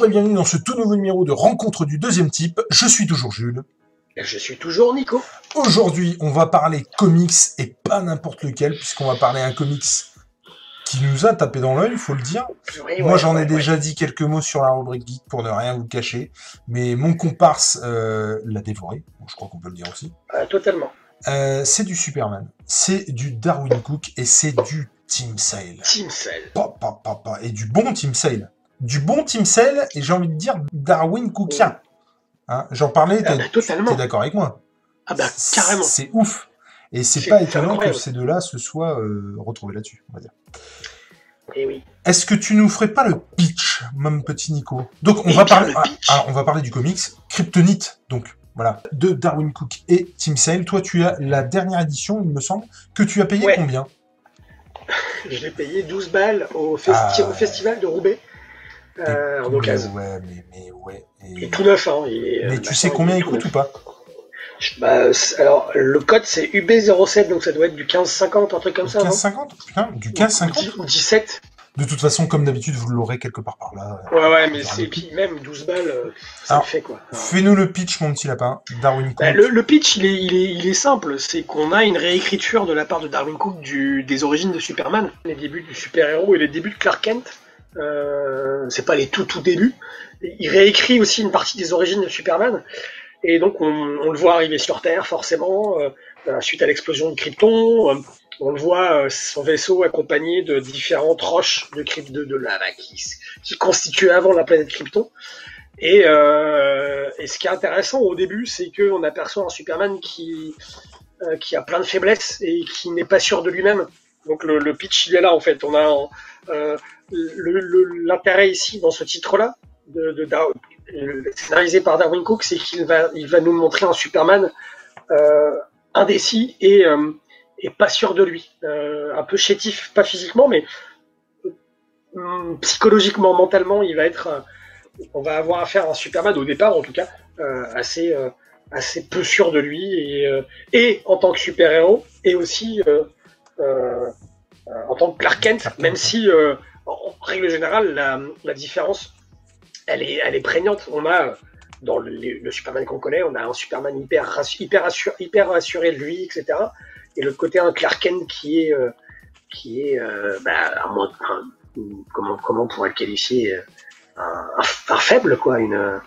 Bonjour et bienvenue dans ce tout nouveau numéro de Rencontre du deuxième type. Je suis toujours Jules. Je suis toujours Nico. Aujourd'hui, on va parler comics et pas n'importe lequel, puisqu'on va parler un comics qui nous a tapé dans l'œil, il faut le dire. Oui, Moi, ouais, j'en ai ouais, déjà dit quelques mots sur la rubrique geek pour ne rien vous cacher, mais mon comparse euh, l'a dévoré. Bon, je crois qu'on peut le dire aussi. Euh, totalement. Euh, c'est du Superman, c'est du Darwin Cook et c'est du Team Sale. Team. Pa, pa, pa, pa. Et du bon Team Sale. Du bon Team Sale et j'ai envie de dire Darwin Cookien. Hein, J'en parlais, Ah t'es bah, d'accord avec moi Ah bah carrément. C'est ouf. Et c'est pas étonnant que ces deux-là se soient euh, retrouvés là-dessus, on va dire. Et Eh oui. Est-ce que tu nous ferais pas le pitch, mon petit Nico? Donc on Eh va parler, ah, alors, on va parler du comics Kryptonite, donc voilà, de Darwin Cook et Tim Sale. Toi, tu as la dernière édition, il me semble, que tu as payé Ouais. combien? Je l'ai payé 12 balles au, festi- Ah, au festival de Roubaix. Euh, en Mais occasion. Ouais, mais, mais ouais. et- Et tout neuf, hein. il est, euh, Mais tu sais combien est il coûte ou pas? Bah, alors, le code c'est UB07, donc ça doit être du 1550, un truc comme ça, non? 15,50 Putain, du Ou 15,50 ou 17. De toute façon, comme d'habitude, vous l'aurez quelque part par là. Ouais, ouais, mais c'est puis même 12 balles, euh, ça Alors, le fait quoi. Fais-nous le pitch, mon petit lapin. Darwin Cook. Bah, le, le pitch, il est, il est, il est simple. C'est qu'on a une réécriture de la part de Darwin Cook du, des origines de Superman, les débuts du super-héros et les débuts de Clark Kent. Euh, c'est pas les tout tout débuts. Il réécrit aussi une partie des origines de Superman. Et donc on, on le voit arriver sur Terre forcément euh, euh, suite à l'explosion de Krypton. Euh, on le voit euh, son vaisseau accompagné de différentes roches de, Kryp- de, de lava qui, qui constituaient avant la planète Krypton. Et, et ce qui est intéressant au début, c'est qu'on aperçoit un Superman qui, qui a plein de faiblesses et qui n'est pas sûr de lui-même. Donc le, pitch, il est là en fait. On a euh, l'intérêt ici dans ce titre-là, de, euh, scénarisé par Darwin Cook, c'est qu'il va, il va nous montrer un Superman euh, indécis et, euh, et pas sûr de lui, Euh, un peu chétif, pas physiquement, mais euh, psychologiquement, mentalement, il va être euh, on va avoir affaire à un Superman au départ en tout cas assez assez peu sûr de lui et, et en tant que super héros et aussi en tant que Clark Kent même si euh, en règle générale la, différence elle est elle est prégnante on a euh, dans le, le Superman qu'on connaît on a un Superman hyper hyper hyper de lui etc et l'autre côté un Clark Kent qui est euh, qui est euh, bah, un comment comment on pourrait le qualifier euh, un- un faible, quoi, une.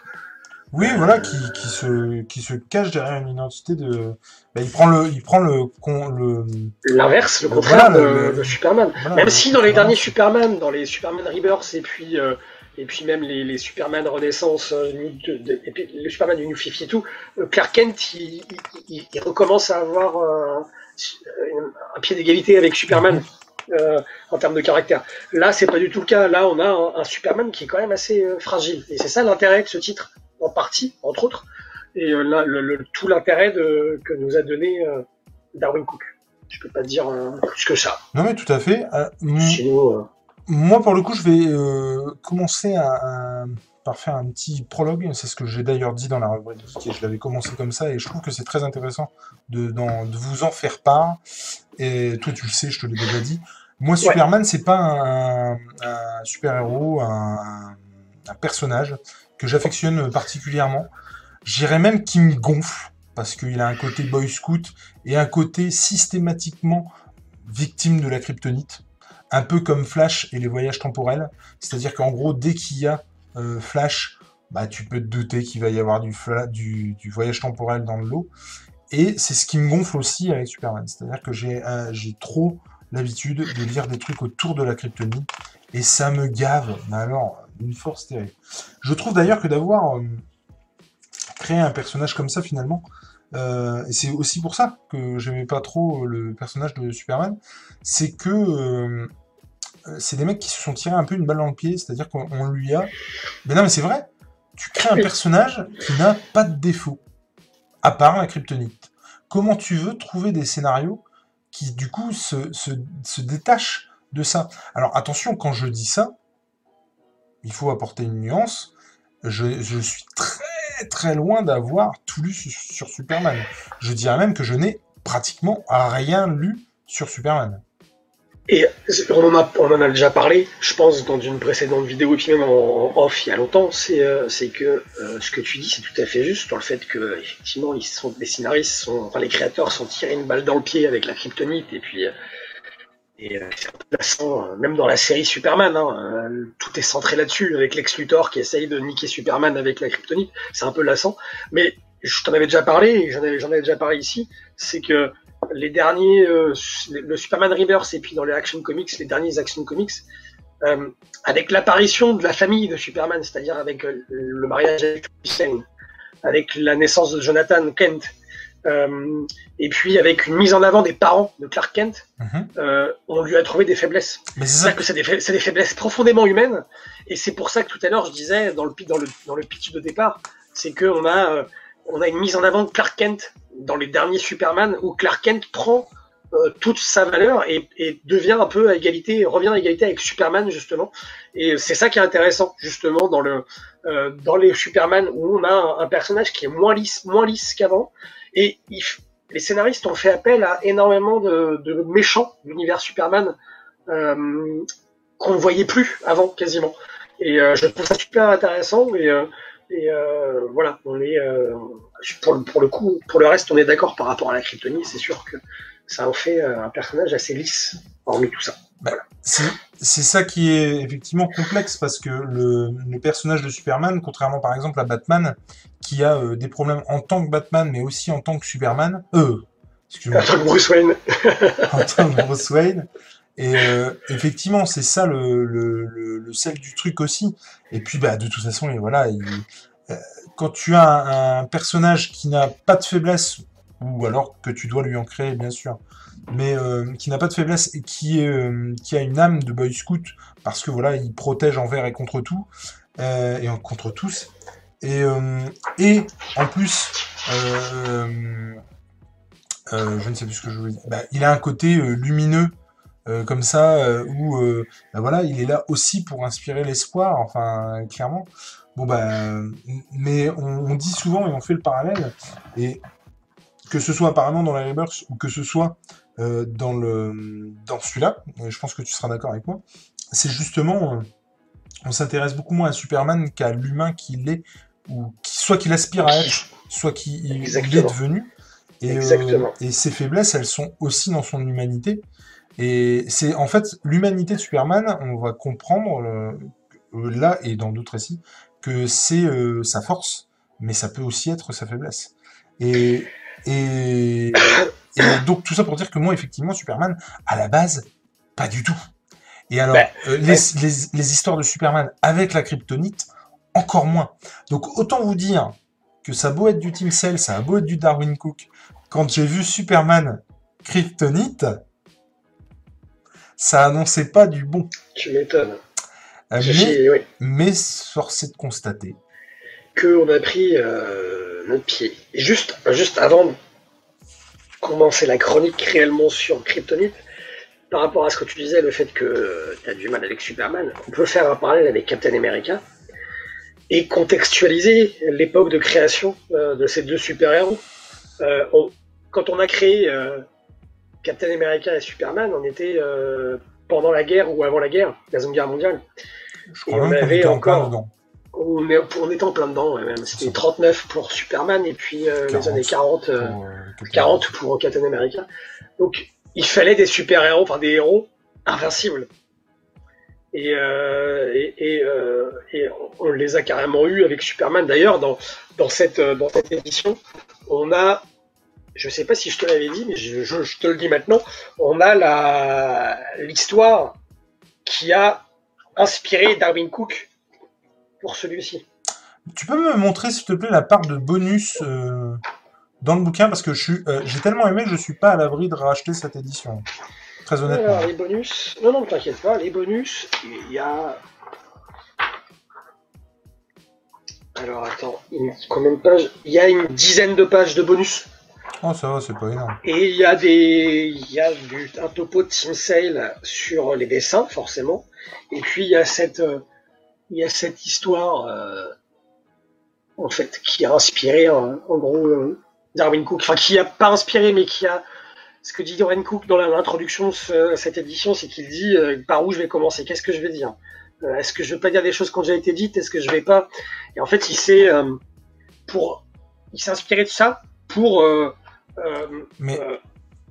Oui, voilà, qui, qui, se, qui se cache derrière une identité de. Bah, il prend le. Il prend le, con, le... L'inverse, le contraire voilà, de, le- de Superman. voilà, Même le- si dans les derniers Superman, dans les Superman Rebirth et puis euh, et puis même les, les Superman Renaissance, euh, de- de- et puis le Superman du New 52, euh, Clark Kent, il, il- il- il recommence à avoir euh, un pied d'égalité avec Superman. euh, en termes de caractère. Là, c'est pas du tout le cas. Là, on a un, un Superman qui est quand même assez euh, fragile. Et c'est ça l'intérêt de ce titre, en partie, entre autres. Et euh, là, le, le- tout l'intérêt que nous a donné euh, Darwin Cook. Je peux pas dire euh, plus que ça. Non, mais tout à fait. Sinon, moi, pour le coup, je vais euh, commencer à, à- par faire un petit prologue. C'est ce que j'ai d'ailleurs dit dans la rubrique je l'avais commencé comme ça. Et je trouve que c'est très intéressant de, vous en faire part. Et toi, tu le sais, je te l'ai déjà dit. Moi, Superman, c'est pas un, un super-héros, un, un personnage que j'affectionne particulièrement. J'irais même qui me gonfle parce qu'il a un côté boy scout et un côté systématiquement victime de la kryptonite un peu comme Flash et les voyages temporels. C'est-à-dire qu'en gros, dès qu'il y a euh, Flash, bah, tu peux te douter qu'il va y avoir du, du, voyage temporel dans le lot. Et c'est ce qui me gonfle aussi avec Superman. C'est-à-dire que j'ai euh, j'ai trop l'habitude de lire des trucs autour de la kryptonite. Et ça me gave, mais alors, d'une force terrible. Je trouve d'ailleurs que d'avoir euh, créé un personnage comme ça, finalement, euh, et c'est aussi pour ça que j'aimais pas trop le personnage de Superman, c'est que euh, euh, c'est des mecs qui se sont tirés un peu une balle dans le pied, c'est-à-dire qu'on on lui a... Mais non, mais c'est vrai, tu crées un personnage qui n'a pas de défaut, à part la kryptonite. Comment tu veux trouver des scénarios qui, du coup, se détachent de ça? Alors attention, quand je dis ça, il faut apporter une nuance. Je, suis très très loin d'avoir tout lu sur, Superman. Je dirais même que je n'ai pratiquement rien lu sur Superman. et on en, a, déjà parlé, je pense, dans une précédente vidéo, et puis même en, off il y a longtemps, c'est euh, que euh, ce que tu dis, c'est tout à fait juste, dans le fait que, effectivement, ils sont, les scénaristes, enfin, les créateurs sont tirés une balle dans le pied avec la kryptonite, et puis, euh, et c'est un même dans la série Superman, hein, tout est centré là-dessus, avec Lex Luthor qui essaye de niquer Superman avec la kryptonite, c'est un peu lassant, mais je t'en avais déjà parlé, j'en avais, déjà parlé ici, c'est que les derniers, euh, le Superman Reverse et puis dans les Action Comics, les derniers Action Comics, euh, avec l'apparition de la famille de Superman, c'est-à-dire avec euh, le mariage avec avec la naissance de Jonathan Kent, et puis avec une mise en avant des parents de Clark Kent, mhm. on lui a trouvé des faiblesses. c'est que c'est des, des, faiblesses profondément humaines, et c'est pour ça que tout à l'heure je disais dans le, dans le, dans le pitch de départ, c'est qu'on a, on a une mise en avant de Clark Kent dans les derniers Superman où Clark Kent prend euh, toute sa valeur et, devient un peu à égalité, revient à égalité avec Superman justement. Et c'est ça qui est intéressant justement dans le euh, dans les Superman où on a un, personnage qui est moins lisse, moins lisse qu'avant. Et les scénaristes ont fait appel à énormément de, de méchants de l'univers Superman euh, qu'on ne voyait plus avant quasiment. Et je trouve ça super intéressant. Et et euh, voilà, on est euh, pour, pour, le coup, pour le reste, on est d'accord par rapport à la Kryptonie. C'est sûr que ça en fait euh, un personnage assez lisse, hormis tout ça. Bah, c'est ça qui est effectivement complexe parce que le, le, personnage de Superman, contrairement par exemple à Batman, qui a des problèmes en tant que Batman, mais aussi en tant que Superman, euh, excuse-moi. En tant que Bruce Wayne. en tant que Bruce Wayne. Et euh, effectivement, c'est ça le, le, le, sel du truc aussi. Et puis, bah, de toute façon, voilà, il, euh, quand tu as un, personnage qui n'a pas de faiblesse, ou alors que tu dois lui en créer, bien sûr, mais euh, qui n'a pas de faiblesse et qui, est, qui a une âme de Boy Scout, parce que voilà, il protège envers et contre tout, et contre tous. Et, en plus, je ne sais plus ce que je voulais dire, bah, il a un côté lumineux euh, comme ça, euh, où euh, bah voilà, il est là aussi pour inspirer l'espoir, enfin, clairement. Bon, bah, mais on, dit souvent, et on fait le parallèle, et que ce soit apparemment dans la Rebirth ou que ce soit dans, le, dans celui-là, je pense que tu seras d'accord avec moi, c'est justement, on s'intéresse beaucoup moins à Superman qu'à l'humain qu'il est, ou soit qu'il aspire à être, soit qu'il est devenu. Et, et, ses faiblesses, elles sont aussi dans son humanité. Et c'est en fait l'humanité de Superman, on va comprendre euh, là et dans d'autres récits que c'est euh, sa force, mais ça peut aussi être sa faiblesse. Et, et, donc tout ça pour dire que moi effectivement Superman à la base pas du tout. Et alors ben, euh, les, les, les, histoires de Superman avec la kryptonite encore moins. Donc autant vous dire que ça a beau être du Team Cell, ça a beau être du Darwin Cook. Quand j'ai vu Superman kryptonite, ça annonçait pas du bon. Tu m'étonnes. Euh, mais, mais force est de constater qu'on a pris euh, notre pied. juste, juste avant de commencer la chronique réellement sur Kryptonite, par rapport à ce que tu disais, le fait que tu as du mal avec Superman, on peut faire un parallèle avec Captain America et contextualiser l'époque de création euh, de ces deux super-héros. quand on a créé Captain America et Superman, on était euh, pendant la guerre ou avant la guerre, la Seconde Guerre mondiale. et on avait encore. On, était en plein dedans, C'était 39 pour Superman et puis euh, les années 40, 40 euh, pour Captain America. Donc il fallait des super-héros, enfin des héros invincibles. Et, et, on les a carrément eu avec Superman. D'ailleurs, dans, dans, cette, dans cette édition, on a je sais pas si je te l'avais dit, mais je, te le dis maintenant, on a la l'histoire qui a inspiré Darwin Cook pour celui-ci. Tu peux me montrer, s'il te plaît, la part de bonus euh, dans le bouquin parce que je suis, euh, j'ai tellement aimé que je suis pas à l'abri de racheter cette édition. Très honnêtement. Alors, les bonus, non, non, t'inquiète pas, les bonus, il y a. Alors attends, combien de pages? Il y a une dizaine de pages de bonus. Oh, ça va, c'est pas énorme. Et il y a des, il y a du, un topo de Team Sale sur les dessins, forcément. Et puis il y a cette, euh, il y a cette histoire, euh, en fait, qui a inspiré, en, gros, euh, Darwin Cook. Enfin, qui a pas inspiré, mais qui a, ce que dit Darwin Cook dans l'introduction de cette édition, c'est qu'il dit euh, par où je vais commencer, qu'est-ce que je vais dire? Euh, est-ce que je vais pas dire des choses qui ont déjà été dites? Est-ce que je vais pas? Et en fait, il s'est pour il s'est inspiré de ça pour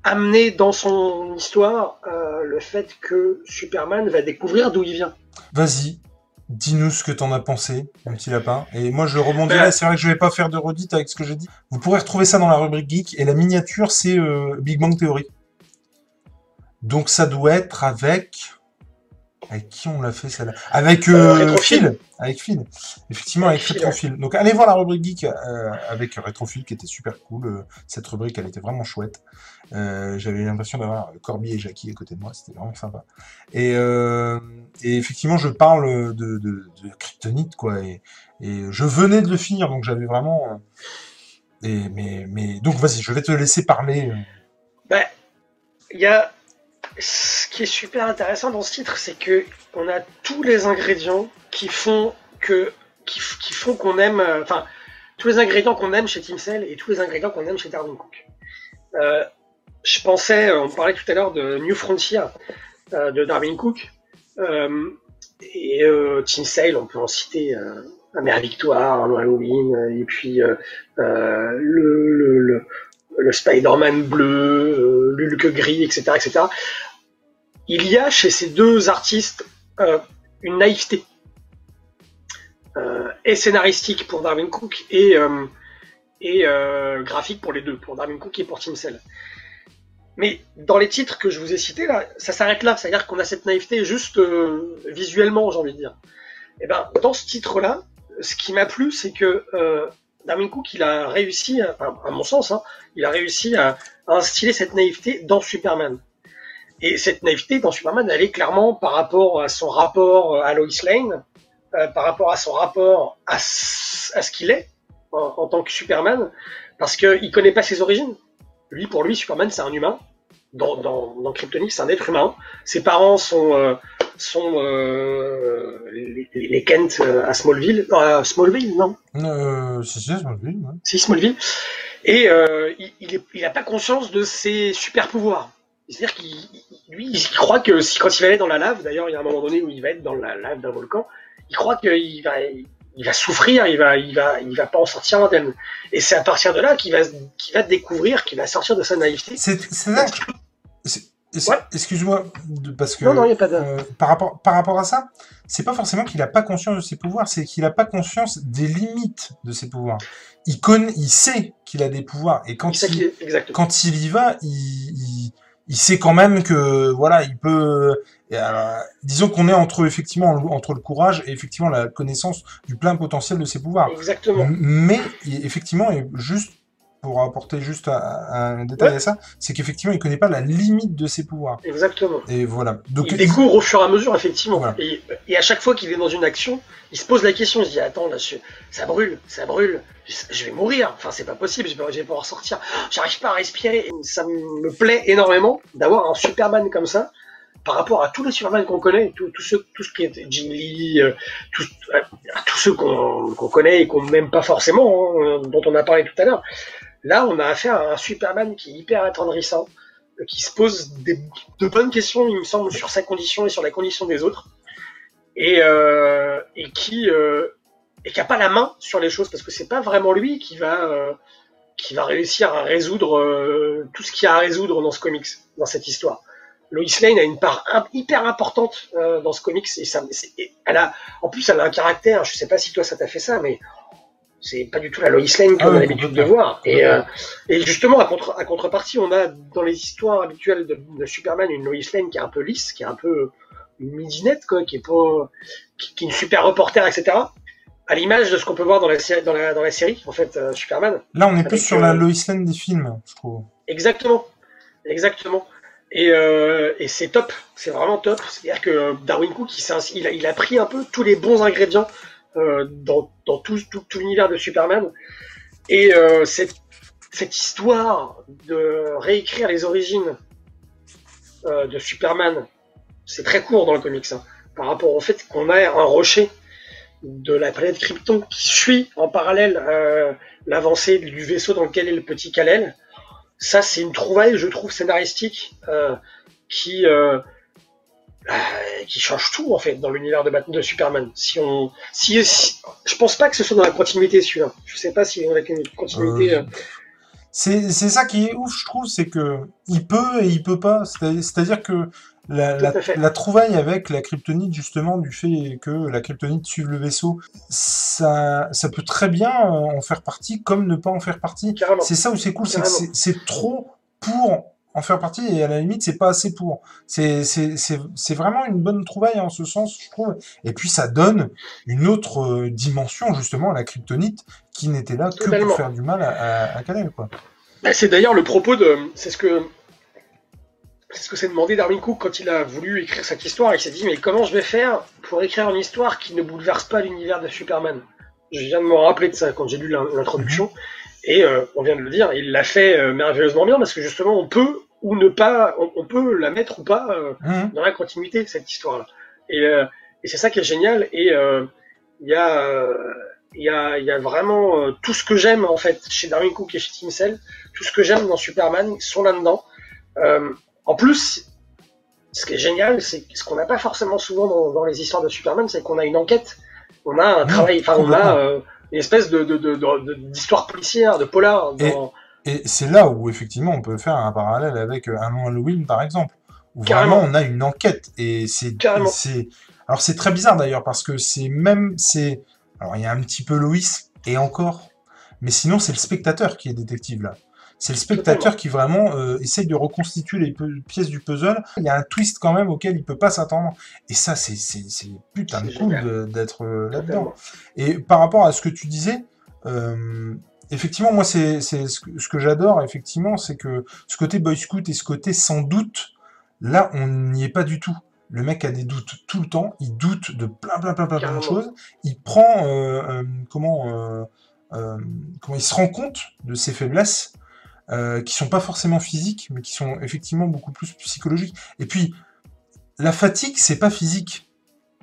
amener dans son histoire le fait que Superman va découvrir d'où il vient. Vas-y, Dis-nous ce que t'en as pensé, mon petit lapin. Et moi, je rebondirai. Ben, c'est vrai que je vais pas faire de redite avec ce que j'ai dit. Vous pourrez retrouver ça dans la rubrique geek. Et la miniature, c'est euh, Big Bang Theory. Donc, ça doit être avec. Avec qui on l'a fait celle-là Avec euh, Phil. Avec Phil. Effectivement, avec, Rétrophile. Donc allez voir la rubrique geek euh, avec Rétrophile qui était super cool. Euh, cette rubrique, elle était vraiment chouette. Euh, j'avais l'impression d'avoir Corby et Jackie à côté de moi. C'était vraiment sympa. Et, et, effectivement, je parle de, Kryptonite, quoi. Et, je venais de le finir, donc j'avais vraiment. Et, mais, donc vas-y, je vais te laisser parler. Ben, il y a ce qui est super intéressant dans ce titre, c'est que on a tous les ingrédients qui font que qui, font qu'on aime, euh, enfin tous les ingrédients qu'on aime chez Team Cell et tous les ingrédients qu'on aime chez Darwin Cook. Euh, je pensais, on parlait tout à l'heure de New Frontier euh, de Darwin Cook et Team Sale, on peut en citer Amère Victoire, Halloween et puis le, Spider-Man bleu, l'Hulk gris, etc., etc. Il y a chez ces deux artistes euh, une naïveté euh, et scénaristique pour Darwin Cook et, euh, et graphique pour les deux, pour Darwin Cook et pour Tim Cell. Mais dans les titres que je vous ai cités là, ça s'arrête là, c'est-à-dire qu'on a cette naïveté juste visuellement, j'ai envie de dire. Et eh ben dans ce titre-là, ce qui m'a plu, c'est que Darwin Cook, il a réussi, à, mon sens, hein, il a réussi à, instiller cette naïveté dans Superman. Et cette naïveté dans Superman, elle est clairement par rapport à son rapport à Lois Lane, euh, par rapport à son rapport à, ce qu'il est en, tant que Superman, parce qu'il connaît pas ses origines. Lui, pour lui, Superman, c'est un humain. Dans, dans, c'est un être humain. Ses parents sont euh, sont euh, les, Kent euh, à Smallville. Smallville, non euh, Si, si, Smallville. Ouais. Si, Smallville. Et il, il, a pas conscience de ses super pouvoirs. C'est-à-dire qu'il lui, il croit que si, quand il va aller dans la lave, d'ailleurs, il y a un moment donné où il va être dans la lave d'un volcan, il croit qu'il va, il va souffrir, il va, il va, il va pas en sortir indemne. Et c'est à partir de là qu'il va, qu'il va découvrir, qu'il va sortir de sa naïveté. C'est là. Excuse-moi, parce que euh, par, rapport, par rapport à ça, c'est pas forcément qu'il a pas conscience de ses pouvoirs, c'est qu'il a pas conscience des limites de ses pouvoirs. Il connaît, il sait qu'il a des pouvoirs, et quand il, quand il y va, il, il, sait quand même que voilà, il peut. Disons qu'on est entre effectivement entre le courage et effectivement la connaissance du plein potentiel de ses pouvoirs. Exactement. Mais effectivement, juste pour apporter juste un, détail à ça, c'est qu'effectivement, il connaît pas la limite de ses pouvoirs. Exactement. Et voilà. Donc, il découvre au fur et à mesure, effectivement. Et, à chaque fois qu'il est dans une action, il se pose la question, il se dit, attends, là, ça brûle, ça brûle, je vais mourir. Enfin, c'est pas possible, je vais, pouvoir sortir. J'arrive pas à respirer. ça me plaît énormément d'avoir un Superman comme ça, par rapport à tous les Superman qu'on connaît, tout, ce, tout ce qui est Jim Lee, euh, tout, à, tous ceux qu'on connaît et qu'on n'aime pas forcément, hein, dont on a parlé tout à l'heure. Là, on a affaire à un Superman qui est hyper attendrissant, euh, qui se pose de bonnes questions, il me semble, sur sa condition et sur la condition des autres, et, euh, et qui euh, qui a pas la main sur les choses parce que c'est pas vraiment lui qui va euh, qui va réussir à résoudre euh, tout ce qu'il y a à résoudre dans ce comics, dans cette histoire. Lois Lane a une part hyper importante dans ce comics et ça, elle a, en plus, elle a un caractère. Je sais pas si toi ça t'a fait ça, mais c'est pas du tout la Lois Lane qu'on ah a l'habitude de voir. Et, euh, et justement, à, contre, à, contrepartie, on a dans les histoires habituelles de, de, Superman une Lois Lane qui est un peu lisse, qui est un peu une midinette, quoi, qui est pas, qui, qui, est une super reporter, etc. À l'image de ce qu'on peut voir dans la, série, dans la, dans la série, en fait, euh, Superman. Là, on est plus sur la euh, Lois Lane des films, je trouve. Exactement, exactement. Et, euh, et c'est top, c'est vraiment top. C'est-à-dire que Darwin Cook, il, a, pris un peu tous les bons ingrédients euh, dans, tout, l'univers de Superman. Et euh, cette, histoire de réécrire les origines euh, de Superman, c'est très court dans le comics, hein, par rapport au fait qu'on a un rocher de la planète Krypton qui suit en parallèle euh, l'avancée du vaisseau dans lequel est le petit Kal-El. Ça c'est une trouvaille, je trouve, scénaristique qui qui change tout en fait dans l'univers de, de Superman. Si on, si, je pense pas que ce soit dans la continuité celui-là. Je sais pas si avec une continuité. C'est ça qui est ouf, je trouve, c'est que il peut et il peut pas. C'est-à-dire que la, la, trouvaille avec la kryptonite, justement, du fait que la kryptonite suive le vaisseau, ça, ça peut très bien en faire partie comme ne pas en faire partie. C'est ça où c'est cool, c'est que c'est trop pour en faire partie et à la limite c'est pas assez pour. C'est vraiment une bonne trouvaille en ce sens, je trouve. Et puis ça donne une autre euh, dimension justement à la kryptonite qui n'était là que pour faire du mal à, à, quoi. Bah, c'est d'ailleurs le propos de. C'est ce que c'est ce que s'est demandé Darwin Cook quand il a voulu écrire cette histoire. Il s'est dit, mais comment je vais faire pour écrire une histoire qui ne bouleverse pas l'univers de Superman? Je viens de me rappeler de ça quand j'ai lu l'introduction. Et euh, on vient de le dire, il l'a fait euh, merveilleusement bien parce que justement, on peut ou ne pas, on, peut la mettre ou pas euh, mhm. dans la continuité cette histoire-là. Et, et c'est ça qui est génial. Et il y a, il y a, y a vraiment tout ce que j'aime en fait chez Darwin Cook et chez Tim Cell, tout ce que j'aime dans Superman sont là-dedans. En plus, ce qui est génial, c'est ce qu'on n'a pas forcément souvent dans, les histoires de Superman, c'est qu'on a une enquête, on a un travail, enfin on a euh, une espèce de, d'histoire policière, de polar. Et, c'est là où effectivement on peut faire un parallèle avec euh, un Halloween par exemple, où vraiment on a une enquête. Et c'est, c'est, alors c'est très bizarre d'ailleurs parce que c'est même, c'est, alors il y a un petit peu Loïs et encore, mais sinon c'est le spectateur qui est détective là. C'est le spectateur qui vraiment euh, essaye de reconstituer les pièces du puzzle. Il y a un twist quand même auquel il peut pas s'attendre. Et ça, c'est putain de cool d'être euh, là-dedans. Et par rapport à ce que tu disais, euh, effectivement, moi, c'est ce que, ce que j'adore, effectivement, c'est que ce côté Boy Scout et ce côté sans doute, là, on n'y est pas du tout. Le mec a des doutes tout le temps, il doute de plein, plein, plein, plein, plein de choses. Il prend, comment, comment il se rend compte de ses faiblesses euh, qui sont pas forcément physiques, mais qui sont effectivement beaucoup plus psychologiques. Et puis, la fatigue, c'est pas physique,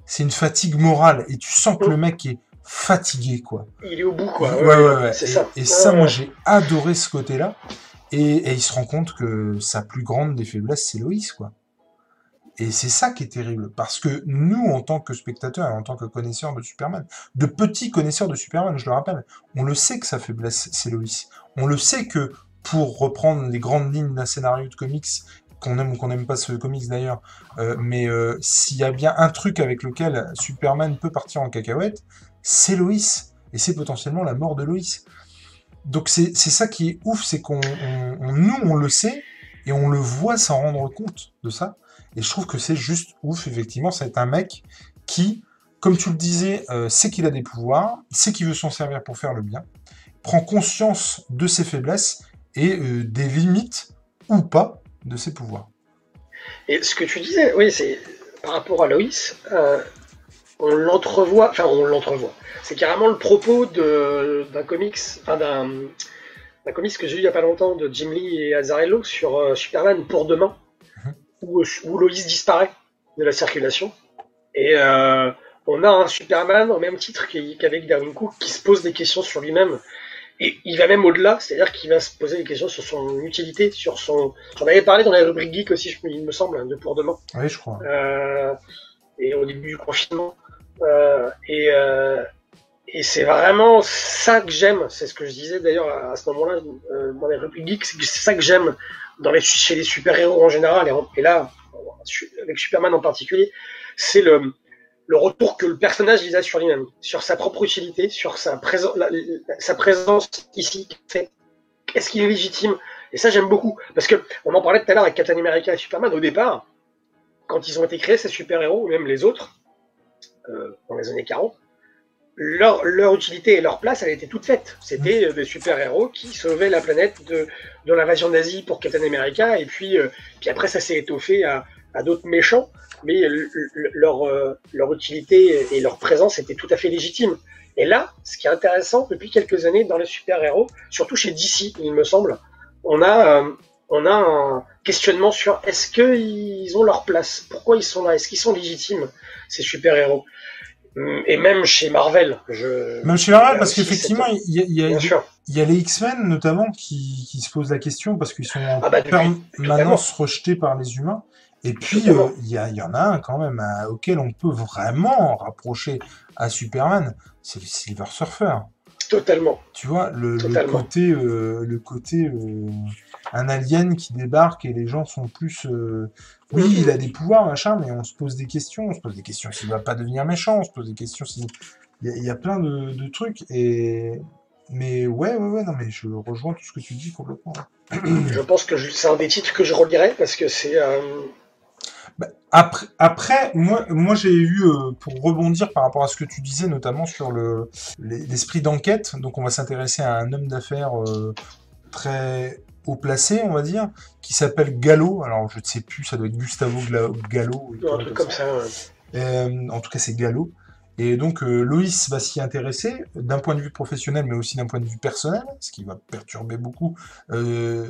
c'est une fatigue morale, et tu sens que le mec est fatigué, quoi. Il est au bout, quoi. Ouais, ouais, ouais. C'est ça. Et ça, moi, j'ai adoré ce côté-là. Et, il se rend compte que sa plus grande des faiblesses, c'est Loïs, quoi. Et c'est ça qui est terrible, parce que nous, en tant que spectateurs et en tant que connaisseurs de Superman, de petits connaisseurs de Superman, je le rappelle, on le sait que sa faiblesse, c'est Loïs. On le sait que pour reprendre les grandes lignes d'un scénario de comics, qu'on aime ou qu'on n'aime pas ce comics d'ailleurs, euh, mais euh, s'il y a bien un truc avec lequel Superman peut partir en cacahuète, c'est Loïs. Et c'est potentiellement la mort de Loïs. Donc c'est ça qui est ouf, c'est qu'on nous on le sait et on le voit s'en rendre compte de ça. Et je trouve que c'est juste ouf, effectivement, c'est un mec qui, comme tu le disais, euh, sait qu'il a des pouvoirs, sait qu'il veut s'en servir pour faire le bien, prend conscience de ses faiblesses et euh, des limites ou pas de ses pouvoirs. Et ce que tu disais, oui, c'est par rapport à Loïs, euh, on l'entrevoit, enfin on l'entrevoit. C'est carrément le propos d'un comics, enfin d'un comics que j'ai lu il y a pas longtemps de Jim Lee et Azzarello sur euh, Superman pour demain, mhm. où, où, Loïs disparaît de la circulation. Et on a un Superman au même titre qu'avec Darwin Cook qui se pose des questions sur lui-même et il va même au-delà, c'est-à-dire qu'il va se poser des questions sur son utilité, sur son. J'en avais parlé dans la rubrique geek aussi, il me semble, de pour demain. Oui, je crois. Euh, et au début du confinement. Euh, et euh, et c'est vraiment ça que j'aime. C'est ce que je disais d'ailleurs à, ce moment-là euh, dans les rubriques geek, c'est ça que j'aime dans les, chez les super-héros en général, et, et là, avec Superman en particulier, c'est le le retour que le personnage il sur lui-même, sur sa propre utilité, sur sa, présence, ici. Est-ce qu'il est légitime? Et ça, j'aime beaucoup. Parce que on en parlait tout à l'heure avec Captain America et Superman. Au départ, quand ils ont été créés, ces super-héros, même les autres, euh, dans les années 40, leur, utilité et leur place, elle était toute faite. C'était euh, des super-héros qui sauvaient la planète de, l'invasion nazie pour Captain America, et puis, euh, puis après, ça s'est étoffé à d'autres méchants mais leur, euh, leur utilité et leur présence étaient tout à fait légitimes. Et là, ce qui est intéressant depuis quelques années dans les super-héros, surtout chez DC, il me semble, on a, euh, on a un questionnement sur est-ce qu'ils ont leur place? Pourquoi ils sont là? Est-ce qu'ils sont légitimes, ces super-héros? Et même chez Marvel. Je... Même chez Marvel, parce qu'effectivement, il y a, y, a, y a, les X-Men notamment qui, qui, se posent la question parce qu'ils sont en ah bah, permanence rejetés par les humains. Et puis, il euh, y, y, en a un quand même auquel on peut vraiment rapprocher à Superman, c'est le Silver Surfer. Totalement. Tu vois, le, côté, euh, le côté euh, un alien qui débarque et les gens sont plus. Oui, mm-hmm. il a des pouvoirs, machin, mais on se pose des questions. On se pose des questions s'il va pas devenir méchant. On se pose des questions s'il. Il y, a plein de, trucs. Et. Mais ouais, ouais, ouais, non, mais je rejoins tout ce que tu dis complètement. je pense que c'est un des titres que je relirai parce que c'est. Bah, après, après, moi, moi j'ai eu, euh, pour rebondir par rapport à ce que tu disais, notamment sur le l'esprit d'enquête, donc on va s'intéresser à un homme d'affaires euh, très haut placé, on va dire, qui s'appelle Gallo. Alors je ne sais plus, ça doit être Gustavo Gallo. Un truc comme ça. Euh, en tout cas, c'est Gallo. Et donc Loïs va s'y intéresser d'un point de vue professionnel, mais aussi d'un point de vue personnel, ce qui va perturber beaucoup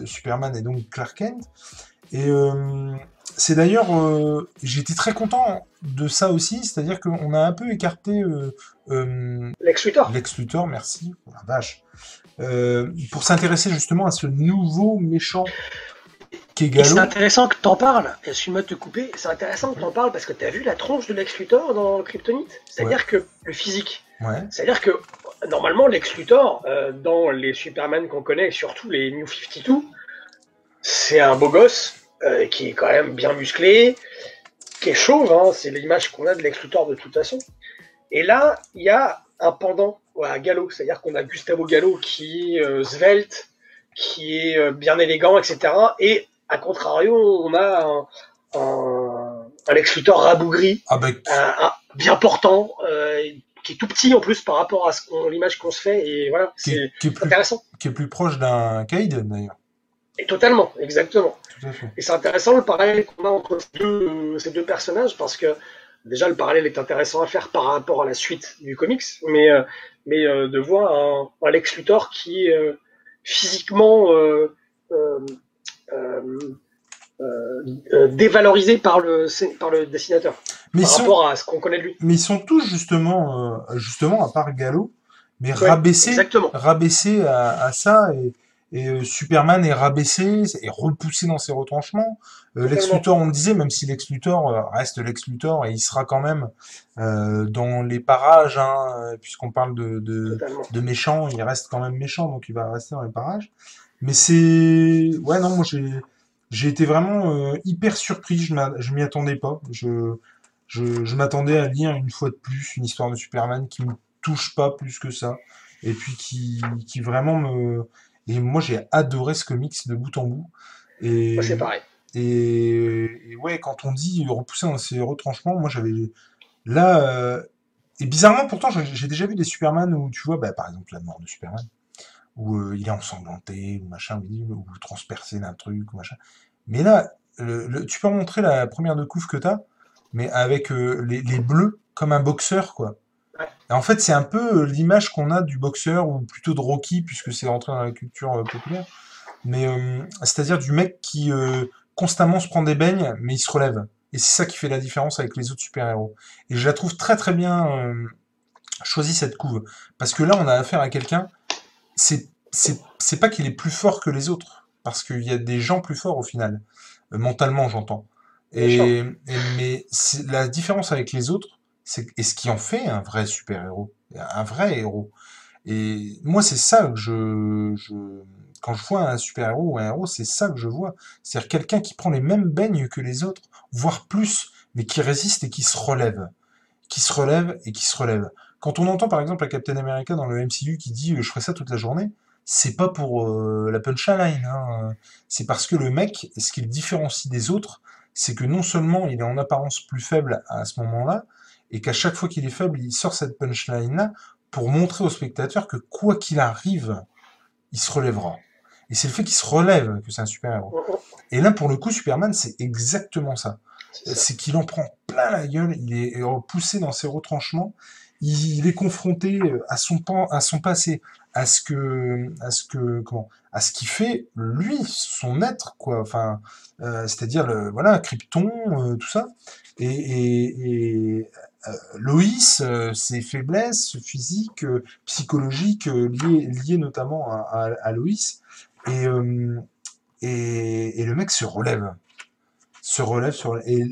Superman et donc Clark Kent. Et c'est d'ailleurs, euh, j'étais très content de ça aussi, c'est-à-dire qu'on a un peu écarté euh, euh, Lex Luthor. Lex Luthor, merci, oh la vache, pour s'intéresser justement à ce nouveau méchant C'est intéressant que t'en parles, excuse-moi de te couper, c'est intéressant que t'en parles parce que t'as vu la tronche de Lex Luthor dans Kryptonite? C'est-à-dire que le physique, c'est-à-dire que normalement Lex Luthor, dans les Superman qu'on connaît, surtout les New 52, c'est un beau gosse euh, qui est quand même bien musclé, qui est chauve, hein, c'est l'image qu'on a de Lex de toute façon. Et là, il y a un pendant à Gallo, c'est-à-dire qu'on a Gustavo Gallo qui est euh, svelte, qui est euh, bien élégant, etc. Et à contrario, on a un, un, un Lex Luthor rabougri, ah ben, bien portant, qui est tout petit en plus par rapport à l'image qu'on se fait, et voilà, c'est intéressant. Qui est plus proche d'un Kaiden d'ailleurs. Et totalement, exactement. Et c'est intéressant le parallèle qu'on a entre ces deux, personnages parce que déjà le parallèle est intéressant à faire par rapport à la suite du comics, mais, euh, mais euh, de voir un, un, Lex Luthor qui est euh, physiquement dévalorisé par le, par le dessinateur mais par rapport à ce qu'on connaît de lui. Mais ils sont tous justement, justement à part Gallo, mais rabaissés, rabaissés à, à ça et et euh, Superman est rabaissé, est repoussé dans ses retranchements. Euh, Lex Luthor, on le disait, même si Lex Luthor euh, reste Lex Luthor et il sera quand même euh, dans les parages, hein, puisqu'on parle de, de, de, méchants, il reste quand même méchant, donc il va rester dans les parages. Mais c'est, ouais, non, moi j'ai, j'ai été vraiment hyper surpris. Je m'y attendais pas. Je, je, je m'attendais à lire une fois de plus une histoire de Superman qui me touche pas plus que ça, et puis qui, qui vraiment me et moi, j'ai adoré ce comics de bout en bout. Et, c'est pareil. Et, ouais, quand on dit repousser dans ses retranchements, moi, j'avais. Là. Euh, et bizarrement, pourtant, j'ai déjà vu des Superman où, tu vois, bah, par exemple, la mort de Superman, où euh, il est ensanglanté, ou machin, ou transpercé d'un truc, ou machin. Mais là, le, tu peux montrer la première de couvre que t'as, mais avec euh, les, les bleus, comme un boxeur, quoi en fait, c'est un peu euh, l'image qu'on a du boxeur, ou plutôt de Rocky, puisque c'est rentré dans la culture euh, populaire. Mais euh, c'est-à-dire du mec qui constamment se prend des beignes, mais il se relève. Et c'est ça qui fait la différence avec les autres super-héros. Et je la trouve très très bien choisie cette couve. Parce que là, on a affaire à quelqu'un, c'est, c'est, pas qu'il est plus fort que les autres. Parce qu'il y a des gens plus forts au final. mentalement, j'entends. Et, mais la différence avec les autres, et ce qui en fait un vrai super-héros, un vrai héros. Et moi, c'est ça que je, quand je vois un super-héros ou un héros, c'est ça que je vois. C'est-à-dire quelqu'un qui prend les mêmes baignes que les autres, voire plus, mais qui résiste et qui se relève. Qui se relève et qui se relève. Quand on entend par exemple la Captain America dans le MCU qui dit euh, je ferai ça toute la journée, c'est pas pour euh, la punchline, hein. c'est parce que le mec, ce qui le différencie des autres, c'est que non seulement il est en apparence plus faible à ce moment-là, et qu'à chaque fois qu'il est faible, il sort cette punchline-là pour montrer au spectateur que quoi qu'il arrive, il se relèvera. Et c'est le fait qu'il se relève que c'est un super-héros. Et là, pour le coup, Superman, c'est exactement ça. C'est qu'il en prend plein la gueule, il est poussé dans ses retranchements, il, est confronté à son, à son passé, à ce que, à ce que, comment, à ce qui fait lui, son être, quoi. Enfin, euh, c'est-à-dire le, voilà, Krypton, euh, tout ça. Et, et, et euh, Loïs, euh, ses faiblesses physiques, euh, psychologiques, liées, liées notamment à, à, Loïs. Et, et, et, le mec se relève. Se relève sur. Et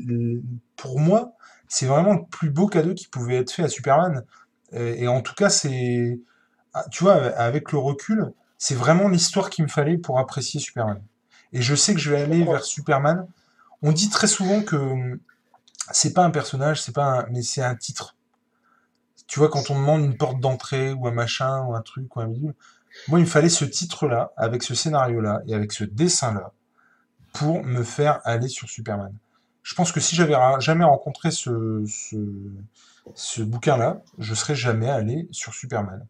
pour moi, c'est vraiment le plus beau cadeau qui pouvait être fait à Superman. Et, et en tout cas, c'est. Ah, tu vois, avec le recul, c'est vraiment l'histoire qu'il me fallait pour apprécier Superman. Et je sais que je vais aller vers Superman. On dit très souvent que c'est pas un personnage, c'est pas mais c'est un titre. Tu vois, quand on demande une porte d'entrée ou un machin ou un truc ou un milieu, moi il me fallait ce titre-là, avec ce scénario-là et avec ce dessin-là, pour me faire aller sur Superman. Je pense que si j'avais jamais rencontré ce, bouquin-là, je serais jamais allé sur Superman.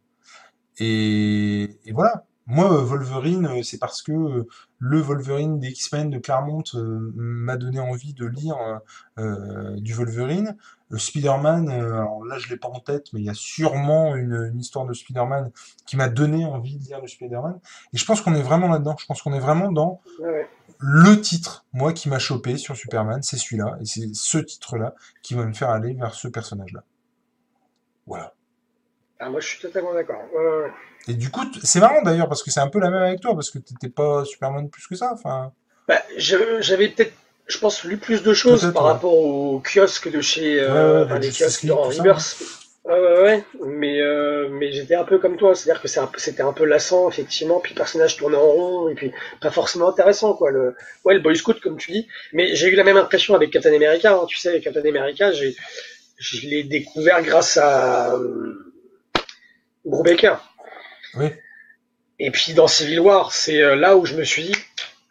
Et voilà. Moi, euh, Wolverine, euh, c'est parce que euh, le Wolverine des X-Men de Claremont m'a donné envie de lire du Wolverine. Spider-Man, alors là je l'ai pas en tête, mais il y a sûrement une, histoire de Spider-Man qui m'a donné envie de lire le Spider-Man. Et je pense qu'on est vraiment là-dedans. Je pense qu'on est vraiment dans le titre, moi, qui m'a chopé sur Superman, c'est celui-là. Et c'est ce titre-là qui va me faire aller vers ce personnage-là. Voilà. Ah, moi, je suis totalement d'accord. Et du coup, c'est marrant d'ailleurs, parce que c'est un peu la même avec toi, parce que t'étais pas Superman plus que ça. Enfin... Bah, j'avais peut-être, je pense, lu plus de choses par rapport au kiosque de chez. Euh, les kiosques de Henry Ouais, ouais, ouais, mais, euh, mais j'étais un peu comme toi, c'est-à-dire que c'était un peu lassant, effectivement, puis le personnage tournait en rond, et puis pas forcément intéressant, quoi. Le, ouais, le Boy Scout, comme tu dis. Mais j'ai eu la même impression avec Captain America, hein, tu sais, Captain America, j'ai, je l'ai découvert grâce à, euh, Brubaker. Oui. Et puis dans Civil War, c'est euh, là où je me suis dit,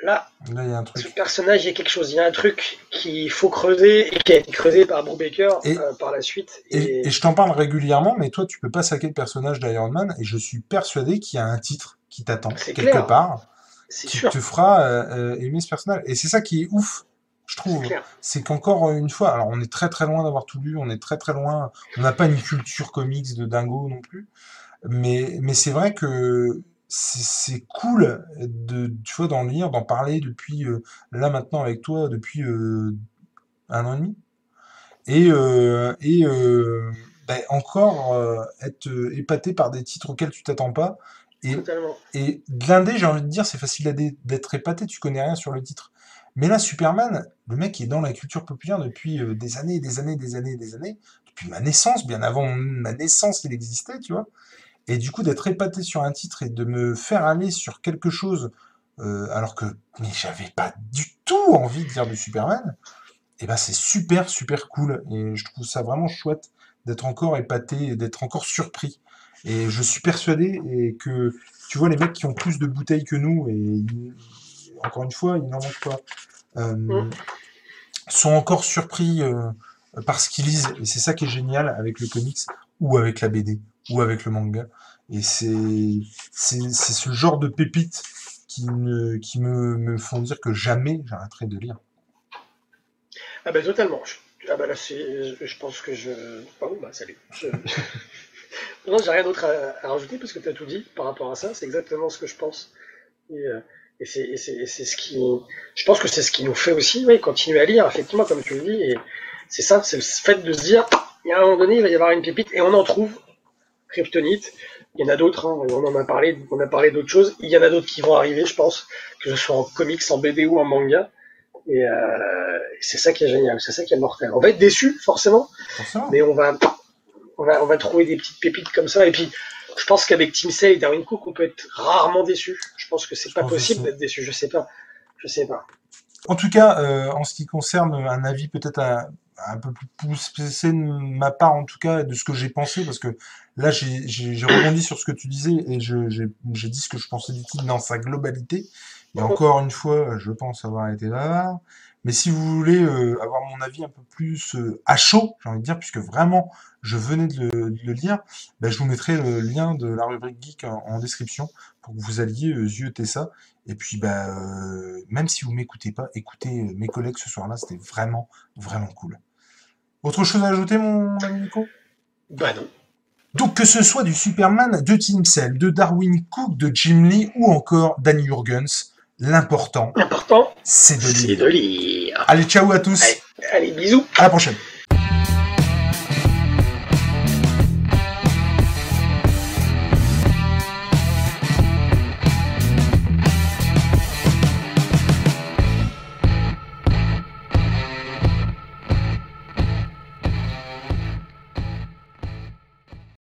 là, là y a un truc. ce personnage, il y a quelque chose, il y a un truc qu'il faut creuser et qui a été creusé par Brubaker euh, par la suite. Et, je t'en parle régulièrement, mais toi, tu peux pas saquer le personnage d'Iron Man et je suis persuadé qu'il y a un titre qui t'attend quelque part qui te fera euh, aimer ce personnage. Et c'est ça qui est ouf je trouve. C'est qu'encore une fois, alors on est très très loin d'avoir tout lu, on est très très loin, on n'a pas une culture comics de dingo non plus, mais, mais c'est vrai que c'est cool de, tu vois, d'en lire, d'en parler depuis, euh, là maintenant avec toi, depuis euh, un an et demi. Et, euh, et ben, encore être épaté par des titres auxquels tu t'attends pas. Et, et blindé, j'ai envie de dire, c'est facile d'être épaté, tu connais rien sur le titre. Mais là, Superman, le mec est dans la culture populaire depuis des années, des années, des années, des années. Depuis ma naissance, bien avant ma naissance, il existait, tu vois. Et du coup, d'être épaté sur un titre et de me faire aller sur quelque chose, euh, alors que mais j'avais pas du tout envie de dire du Superman, et eh ben c'est super, super cool. Et je trouve ça vraiment chouette d'être encore épaté et d'être encore surpris. Et je suis persuadé et que, tu vois, les mecs qui ont plus de bouteilles que nous, et encore une fois, ils n'en manquent pas, euh, mm. sont encore surpris euh, par ce qu'ils lisent. Et c'est ça qui est génial avec le comics ou avec la BD ou avec le manga. Et c'est ce genre de pépites qui, me, qui me, me font dire que jamais j'arrêterai de lire. Ah ben totalement. Ah ben là, je pense que je... Oh, bah salut. Je... non, j'ai rien d'autre à, rajouter parce que tu as tout dit par rapport à ça. C'est exactement ce que je pense. Et, euh, et c'est ce qui... Je pense que c'est ce qui nous fait aussi oui, continuer à lire, effectivement, comme tu le dis. Et c'est ça, c'est le fait de se dire, il y a un moment donné, il va y avoir une pépite, et on en trouve Kryptonite. Il y en a d'autres, hein, on en a parlé, on a parlé d'autres choses. Il y en a d'autres qui vont arriver, je pense, que ce soit en comics, en BD ou en manga. Et euh, c'est ça qui est génial, c'est ça qui est mortel. On va être déçu, forcément, mais on va, on va, on va trouver des petites pépites comme ça. Et puis, je pense qu'avec Tim Say et Darwin Cook, on peut être rarement déçu. Je pense que c'est pas possible d'être déçu. Je sais pas, je sais pas. En tout cas, euh, en ce qui concerne un avis peut-être à un peu plus poussé de ma part en tout cas de ce que j'ai pensé parce que là j'ai rebondi sur ce que tu disais et j'ai dit ce que je pensais du titre dans sa globalité. Et encore une fois je pense avoir été là mais si vous voulez euh, avoir mon avis un peu plus euh, à chaud j'ai envie de dire puisque vraiment je venais de le, lire ben, je vous mettrai le lien de la rubrique geek en, description pour que vous alliez euh, ça. Et puis bah même si vous m'écoutez pas écoutez mes collègues ce soir là c'était vraiment vraiment cool autre chose à ajouter, mon ami Nico? Bah non. Donc que ce soit du Superman de Tim Cell, de Darwin Cook, de Jim Lee ou encore Danny Jurgens, l'important, l'important, c'est de lire. de lire. Allez, ciao à tous. allez bisous. À la prochaine.